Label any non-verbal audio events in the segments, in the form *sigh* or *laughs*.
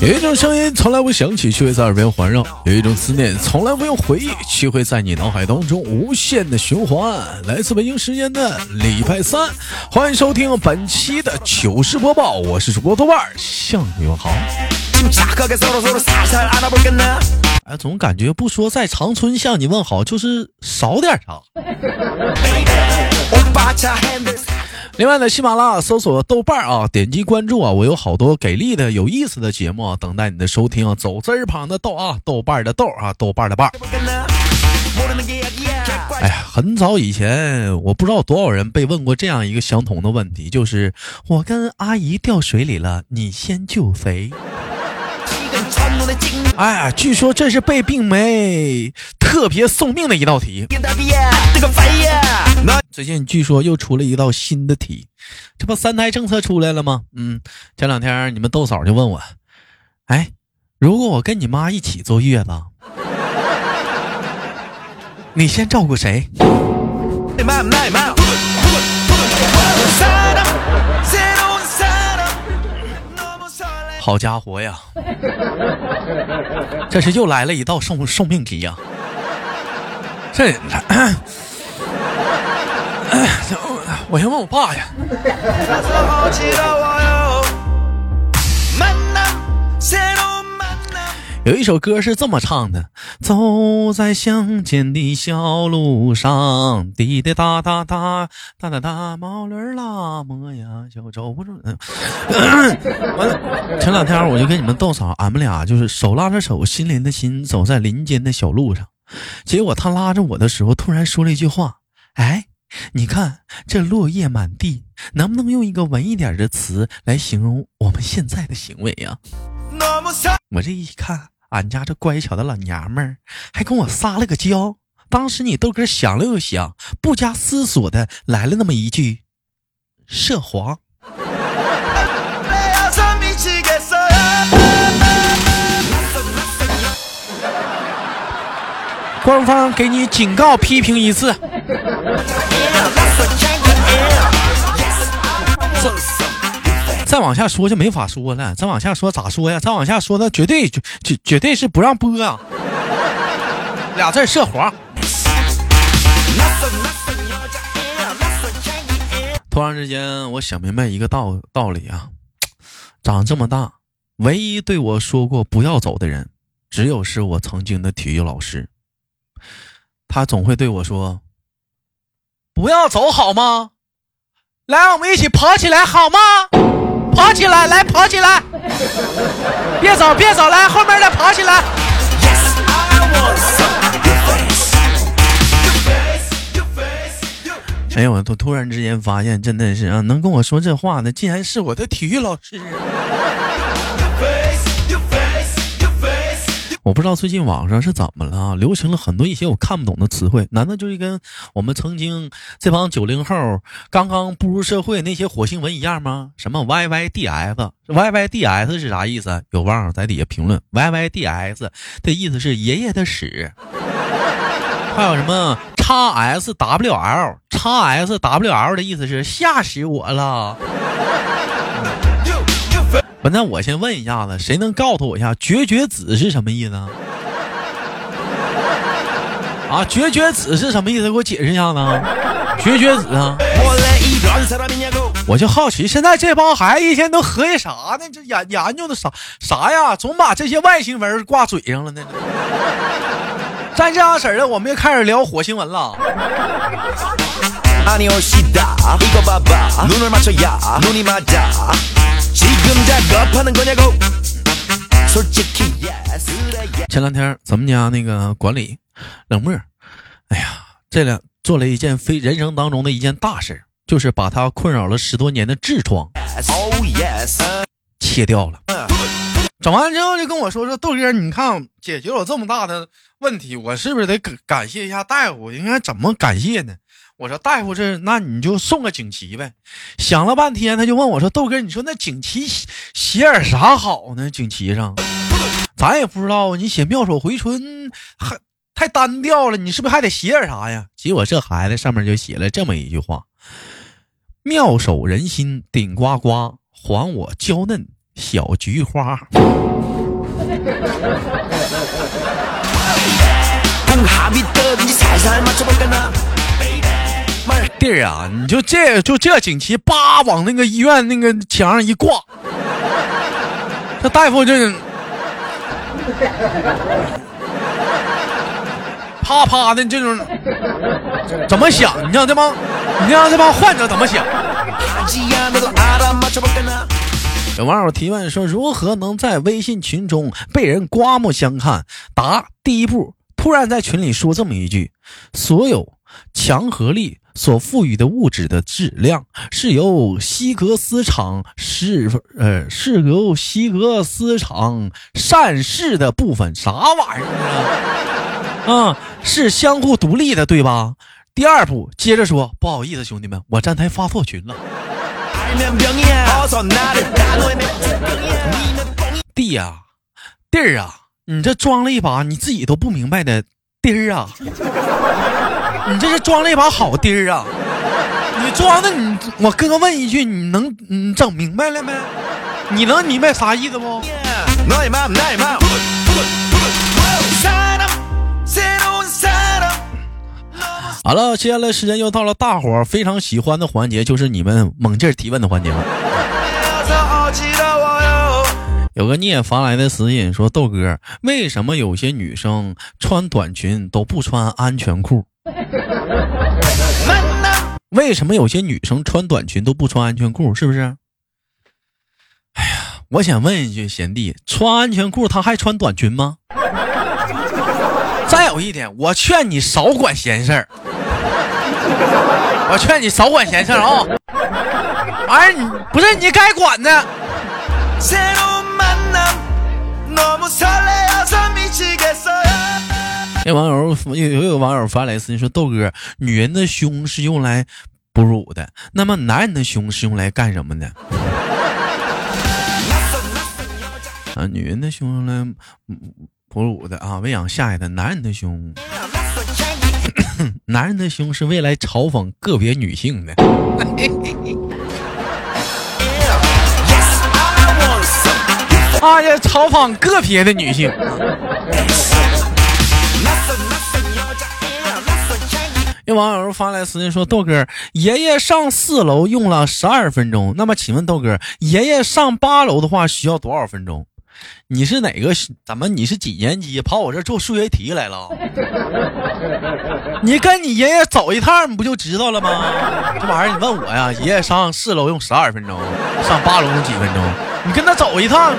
有一种声音从来不响起，却会在耳边环绕；有一种思念从来不用回忆，却会在你脑海当中无限的循环。来自北京时间的礼拜三，欢迎收听本期的糗事播报，我是主播豆瓣儿，向你们好。哎，总感觉不说在长春向你问好，就是少点啥。另外呢，喜马拉雅搜索豆瓣啊，点击关注啊，我有好多给力的、有意思的节目啊，等待你的收听啊。走字旁的豆啊，豆瓣的豆啊，豆瓣的瓣。哎呀，很早以前，我不知道多少人被问过这样一个相同的问题，就是我跟阿姨掉水里了，你先救谁？哎，据说这是被病媒特别送命的一道题。最近据说又出了一道新的题，这不三胎政策出来了吗？嗯，前两天你们豆嫂就问我，哎，如果我跟你妈一起坐月子，*laughs* 你先照顾谁？好家伙呀！*laughs* 这是又来了一道送送命题呀！这，*clears throat* 我先问我爸呀。*laughs* 有一首歌是这么唱的：走在乡间的小路上，滴滴答答答，答答答，毛驴拉磨呀，就走不住。*laughs* 完了，前两天我就跟你们逗嫂，俺们俩就是手拉着手，心连着心，走在林间的小路上。结果他拉着我的时候，突然说了一句话：“哎，你看这落叶满地，能不能用一个文艺点的词来形容我们现在的行为呀？”我这一看。俺家这乖巧的老娘们儿还跟我撒了个娇，当时你豆哥想了又想，不加思索的来了那么一句：“涉黄。”官方给你警告批评一次。再往下说就没法说了，再往下说咋说呀？再往下说，那绝对绝绝绝对是不让播啊！俩字涉黄。突然之间，我想明白一个道道理啊！长这么大，唯一对我说过不要走的人，只有是我曾经的体育老师。他总会对我说：“不要走好吗？来，我们一起跑起来好吗？”跑起来，来跑起来！别走，别走，来后面的跑起来！哎呀，我突突然之间发现，真的是啊，能跟我说这话的，竟然是我的体育老师。我不知道最近网上是怎么了，流行了很多一些我看不懂的词汇，难道就是跟我们曾经这帮九零后刚刚步入社会那些火星文一样吗？什么 Y Y D S，Y Y D S 是啥意思？有网友在底下评论，Y Y D S 的意思是爷爷的屎。还有什么叉 S W L，叉 S W L 的意思是吓死我了。那我先问一下子，谁能告诉我一下“绝绝子”是什么意思？啊，“绝绝子”是什么意思？给我解释一下子。绝绝子啊！我就好奇，现在这帮孩子一天都合计啥呢？这研研究的啥啥呀？总把这些外星文挂嘴上了呢？再这样式的，我们就开始聊火星文了。前两天咱们家那个管理冷漠，哎呀，这两做了一件非人生当中的一件大事，就是把他困扰了十多年的痔疮切掉了。整完之后就跟我说说豆哥，你看解决了这么大的问题，我是不是得感感谢一下大夫？应该怎么感谢呢？我说大夫，这那你就送个锦旗呗。想了半天，他就问我说：“豆哥，你说那锦旗写点啥好呢？锦旗上，咱也不知道。你写妙手回春还太单调了，你是不是还得写点啥呀？”结果这孩子上面就写了这么一句话：“妙手仁心顶呱呱，还我娇嫩小菊花。*laughs* 弟儿啊，你就这就这锦旗，叭往那个医院那个墙上一挂，*laughs* 这大夫就啪啪的这种怎么想？你让这帮你让这帮患者怎么想？有网友提问说：如何能在微信群中被人刮目相看？答：第一步，突然在群里说这么一句：所有强合力。所赋予的物质的质量是由希格斯场是呃是由希格斯场散式的部分啥玩意儿啊？*laughs* 啊，是相互独立的，对吧？第二步，接着说，不好意思，兄弟们，我站台发错群了。弟呀，弟儿啊，你这装了一把你自己都不明白的弟儿啊。你这是装了一把好钉儿啊！你装的你，我哥问一句，你能你整明白了没？你能明白啥意思不？好了，接下来时间又到了大伙儿非常喜欢的环节，就是你们猛劲提问的环节了。有个你也发来的私信说：“豆哥，为什么有些女生穿短裙都不穿安全裤？”为什么有些女生穿短裙都不穿安全裤？是不是？哎呀，我想问一句，贤弟，穿安全裤她还穿短裙吗？*laughs* 再有一点，我劝你少管闲事儿。*laughs* 我劝你少管闲事儿啊！哎，你不是你该管的。那网友有有有网友发来私信说：“豆哥，女人的胸是用来哺乳的，那么男人的胸是用来干什么的？” *laughs* 啊，女人的胸用来哺乳的啊，喂养下一代。男人的胸，*coughs* 男人的胸是为来嘲讽个别女性的。啊 *laughs* 呀，嘲讽个别的女性。有网友发来私信说：“豆哥，爷爷上四楼用了十二分钟，那么请问豆哥，爷爷上八楼的话需要多少分钟？你是哪个？怎么你是几年级？跑我这做数学题来了？你跟你爷爷走一趟，你不就知道了吗？这玩意儿你问我呀？爷爷上四楼用十二分钟，上八楼用几分钟？你跟他走一趟，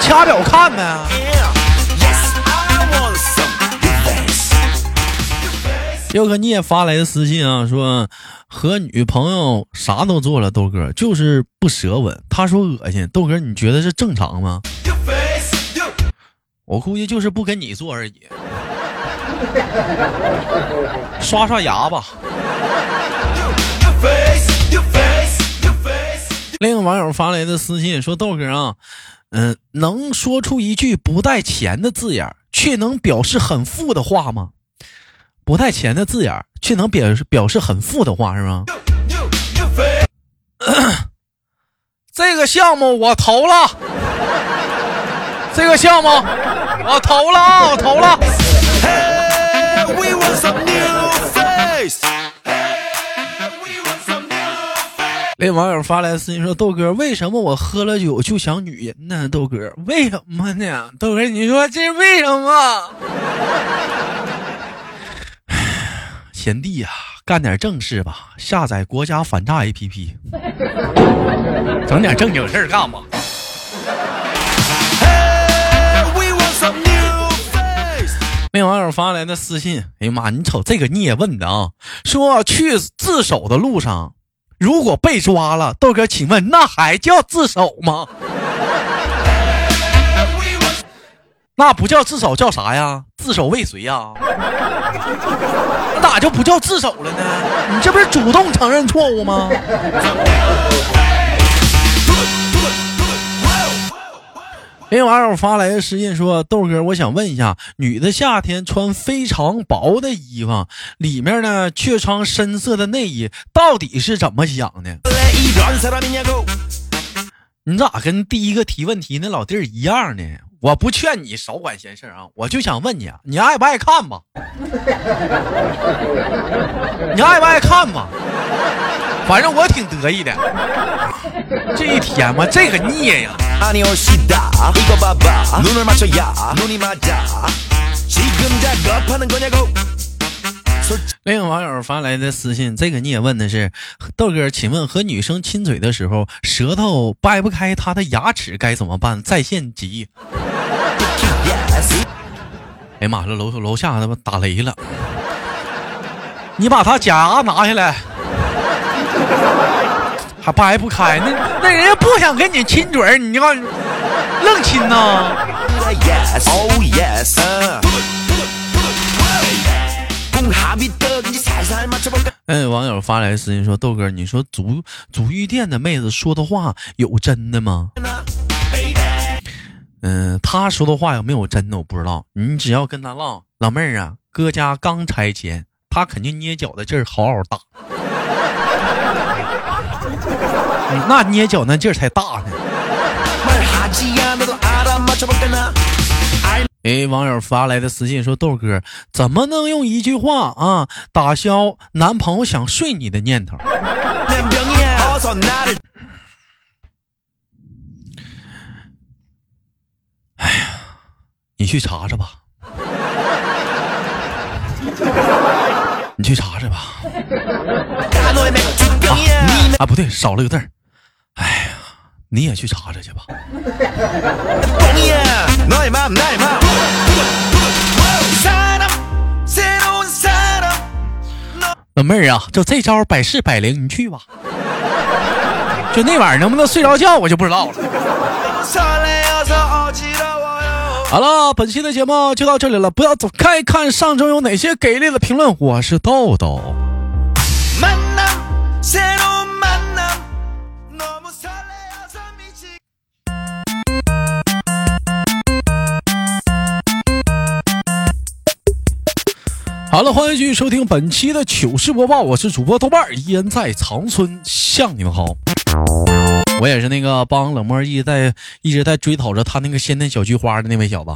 掐表看呗。”又哥，你也发来的私信啊，说和女朋友啥都做了，豆哥就是不舌吻，他说恶心。豆哥，你觉得是正常吗？我估计就是不跟你做而已。刷刷牙吧。另一个网友发来的私信说，豆哥啊，嗯，能说出一句不带钱的字眼，却能表示很富的话吗？不带钱的字眼却能表示表示很富的话是吗？*coughs* 这个项目我投了，这个项目我投了啊，我投了。那网友发来私信说：“豆哥，为什么我喝了酒就想女人呢？豆哥，为什么呢？豆哥，你说这是为什么？”贤弟呀，干点正事吧！下载国家反诈 APP，整点正经事干吧。那网友发来的私信，哎呀妈，你瞅这个你也问的啊，说去自首的路上，如果被抓了，豆哥，请问那还叫自首吗？那不叫自首，叫啥呀？自首未遂呀？那咋就不叫自首了呢？你这不是主动承认错误吗？有网友发来的私信说：“豆哥，我想问一下，女的夏天穿非常薄的衣服，里面呢却穿深色的内衣，到底是怎么想的？”你咋跟第一个提问题那老弟儿一样呢？我不劝你少管闲事啊，我就想问你，你爱不爱看吧？你爱不爱看吧？反正我挺得意的。这一天嘛，这个孽呀！另一个网友发来的私信，这个你也问的是豆哥，请问和女生亲嘴的时候，舌头掰不开她的牙齿该怎么办？在线急。*laughs* 哎呀妈这，楼楼下他妈打雷了！你把他假牙拿下来，还掰不开，那那人家不想跟你亲嘴你要愣亲呐？哎，网友发来私信说：“豆哥，你说足足浴店的妹子说的话有真的吗？”嗯，他说的话有没有真的我不知道。你只要跟他唠，老妹儿啊，哥家刚拆迁，他肯定捏脚的劲儿好好大，那捏脚那劲儿才大呢。哎，网友发来的私信说：“豆哥，怎么能用一句话啊打消男朋友想睡你的念头？”哎呀，你去查查吧，你去查查吧。啊，不对，少了个字儿。哎呀，你也去查查去吧。老妹儿啊，就这招百试百灵，你去吧。就那晚上能不能睡着觉，我就不知道了。好了，本期的节目就到这里了，不要走开，看上周有哪些给力的评论。我是豆豆。好了，欢迎继续收听本期的糗事播报，我是主播豆瓣儿，依然在长春向你们好。我也是那个帮冷漠一直在一直在追讨着他那个仙嫩小菊花的那位小子。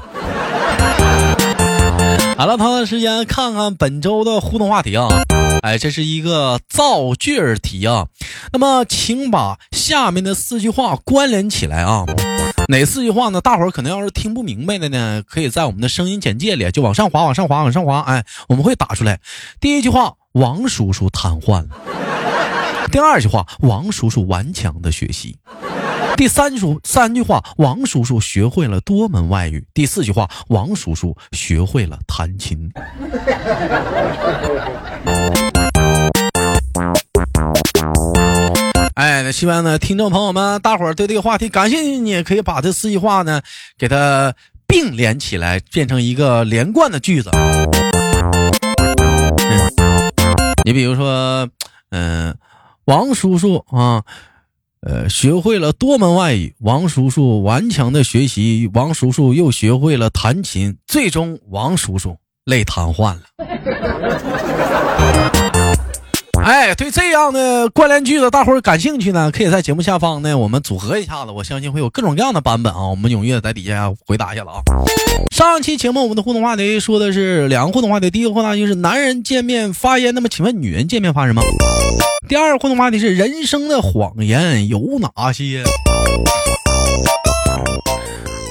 好了，同样时间看看本周的互动话题啊，哎，这是一个造句题啊。那么，请把下面的四句话关联起来啊。哪四句话呢？大伙儿可能要是听不明白的呢，可以在我们的声音简介里就往上滑，往上滑，往上滑，哎，我们会打出来。第一句话，王叔叔瘫痪了。第二句话，王叔叔顽强的学习；第三句三句话，王叔叔学会了多门外语；第四句话，王叔叔学会了弹琴。哎，那希望呢，听众朋友们，大伙儿对这个话题感兴趣，你也可以把这四句话呢，给它并联起来，变成一个连贯的句子。你比如说，嗯。王叔叔啊，呃，学会了多门外语。王叔叔顽强的学习，王叔叔又学会了弹琴。最终，王叔叔累瘫痪了。哎，对这样的关联句子，大伙儿感兴趣呢，可以在节目下方呢，我们组合一下子。我相信会有各种各样的版本啊，我们踊跃在底下回答一下了啊。上期节目我们的互动话题说的是两个互动话题，第一个互动话题是男人见面发烟，那么请问女人见面发什么？第二个互动话题是人生的谎言有哪些？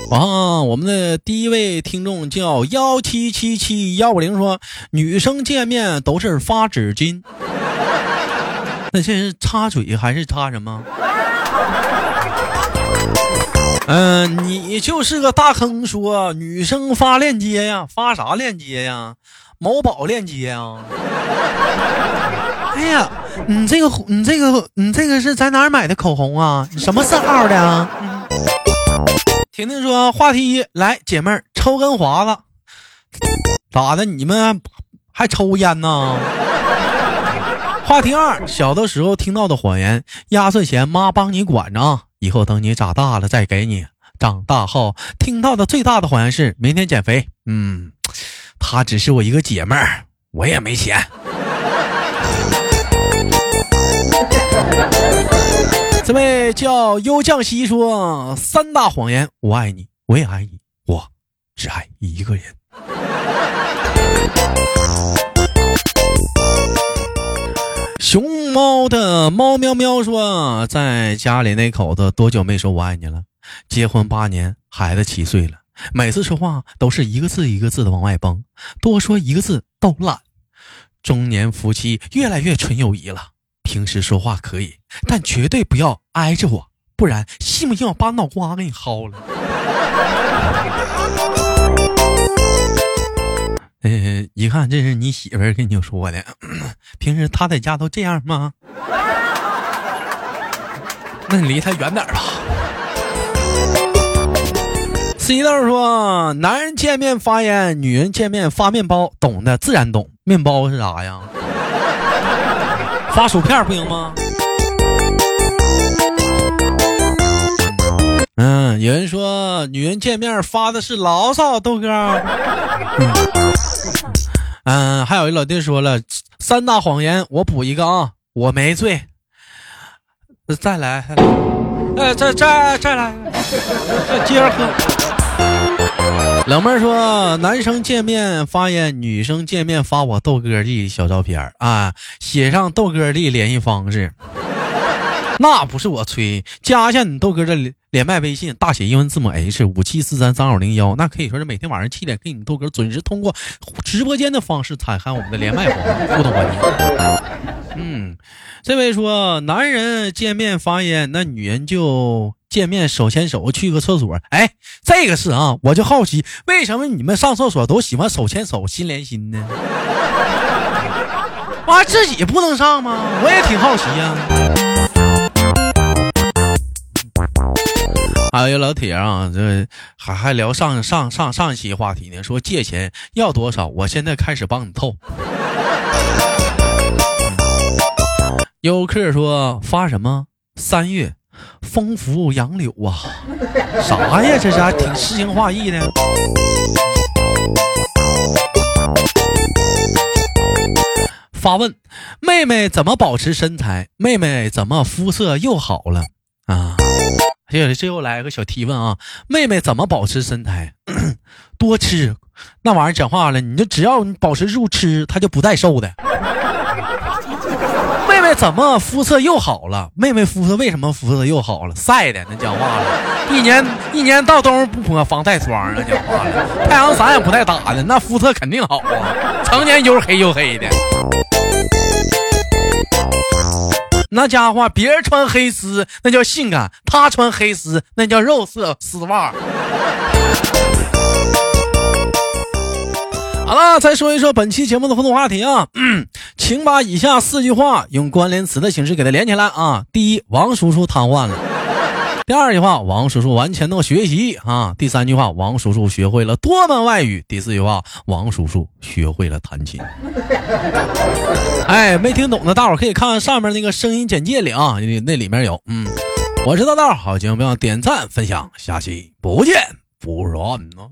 啊，我们的第一位听众叫幺七七七幺五零，说女生见面都是发纸巾，那这是插嘴还是插什么？嗯，你就是个大坑，说女生发链接呀，发啥链接呀？某宝链接呀？*laughs* 哎呀，你这个你这个你这个是在哪儿买的口红啊？什么色号的啊？婷婷说：“话题一，来姐妹儿抽根华子，咋的？你们还抽烟呢？”话题二，小的时候听到的谎言：压岁钱妈帮你管着啊，以后等你长大了再给你。长大后听到的最大的谎言是明天减肥。嗯，她只是我一个姐妹儿，我也没钱。*laughs* 这位叫优降西说：“三大谎言，我爱你，我也爱你，我只爱一个人。”熊猫的猫喵喵说：“在家里那口子多久没说我爱你了？结婚八年，孩子七岁了，每次说话都是一个字一个字的往外崩，多说一个字都懒。中年夫妻越来越纯友谊了，平时说话可以，但绝对不要挨着我，不然信不信我把脑瓜给你薅了？”呃，一看这是你媳妇儿跟你说的，平时她在家都这样吗？那你离她远点吧。C 豆说：“男人见面发烟，女人见面发面包，懂的自然懂。面包是啥呀？发薯片不行吗？”嗯，有人说女人见面发的是牢骚，豆哥。嗯还有一老弟说了三大谎言，我补一个啊，我没醉。再来，哎，再再再来，接着喝。冷妹说，男生见面发言，女生见面发我豆哥的小照片啊，写上豆哥的联系方式。那不是我吹，加一下你豆哥的连麦微信，大写英文字母 H 五七四三三二零幺，那可以说是每天晚上七点给你豆哥准时通过直播间的方式采看我们的连麦活动互动环节。嗯，这位说男人见面发烟，那女人就见面手牵手去个厕所。哎，这个是啊，我就好奇，为什么你们上厕所都喜欢手牵手心连心呢？哇，*laughs* 自己不能上吗？我也挺好奇呀。还有老铁啊，这还还聊上上上上一期话题呢，说借钱要多少，我现在开始帮你凑。*laughs* 游客说发什么？三月，风拂杨柳啊，啥呀？这是还挺诗情画意的。发问：妹妹怎么保持身材？妹妹怎么肤色又好了啊？这这又来个小提问啊，妹妹怎么保持身材？*clears throat* 多吃，那玩意儿讲话了，你就只要你保持住吃，她就不带瘦的。妹妹怎么肤色又好了？妹妹肤色为什么肤色又好了？晒的那讲话了，一年一年到冬不抹防晒霜啊，讲话了，太阳伞也不带打的，那肤色肯定好啊，成年又黑又黑的。那家伙，别人穿黑丝那叫性感，他穿黑丝那叫肉色丝袜。*laughs* 好了，再说一说本期节目的互动话题啊，*clears throat* 请把以下四句话用关联词的形式给它连起来啊。第一，王叔叔瘫痪了。*laughs* 第二句话，王叔叔完全能学习啊。第三句话，王叔叔学会了多门外语。第四句话，王叔叔学会了弹琴。*laughs* 哎，没听懂的大伙可以看看上面那个声音简介里啊，那里面有。嗯，我是道道，好节目不要点赞分享，下期不见不散呢。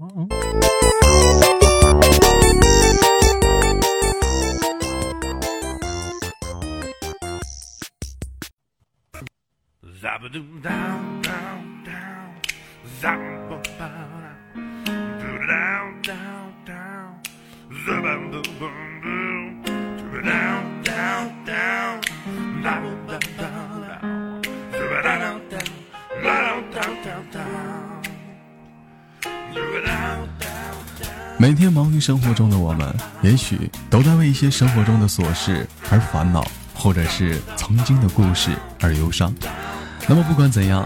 每天忙于生活中的我们，也许都在为一些生活中的琐事而烦恼，或者是曾经的故事而忧伤。那么不管怎样，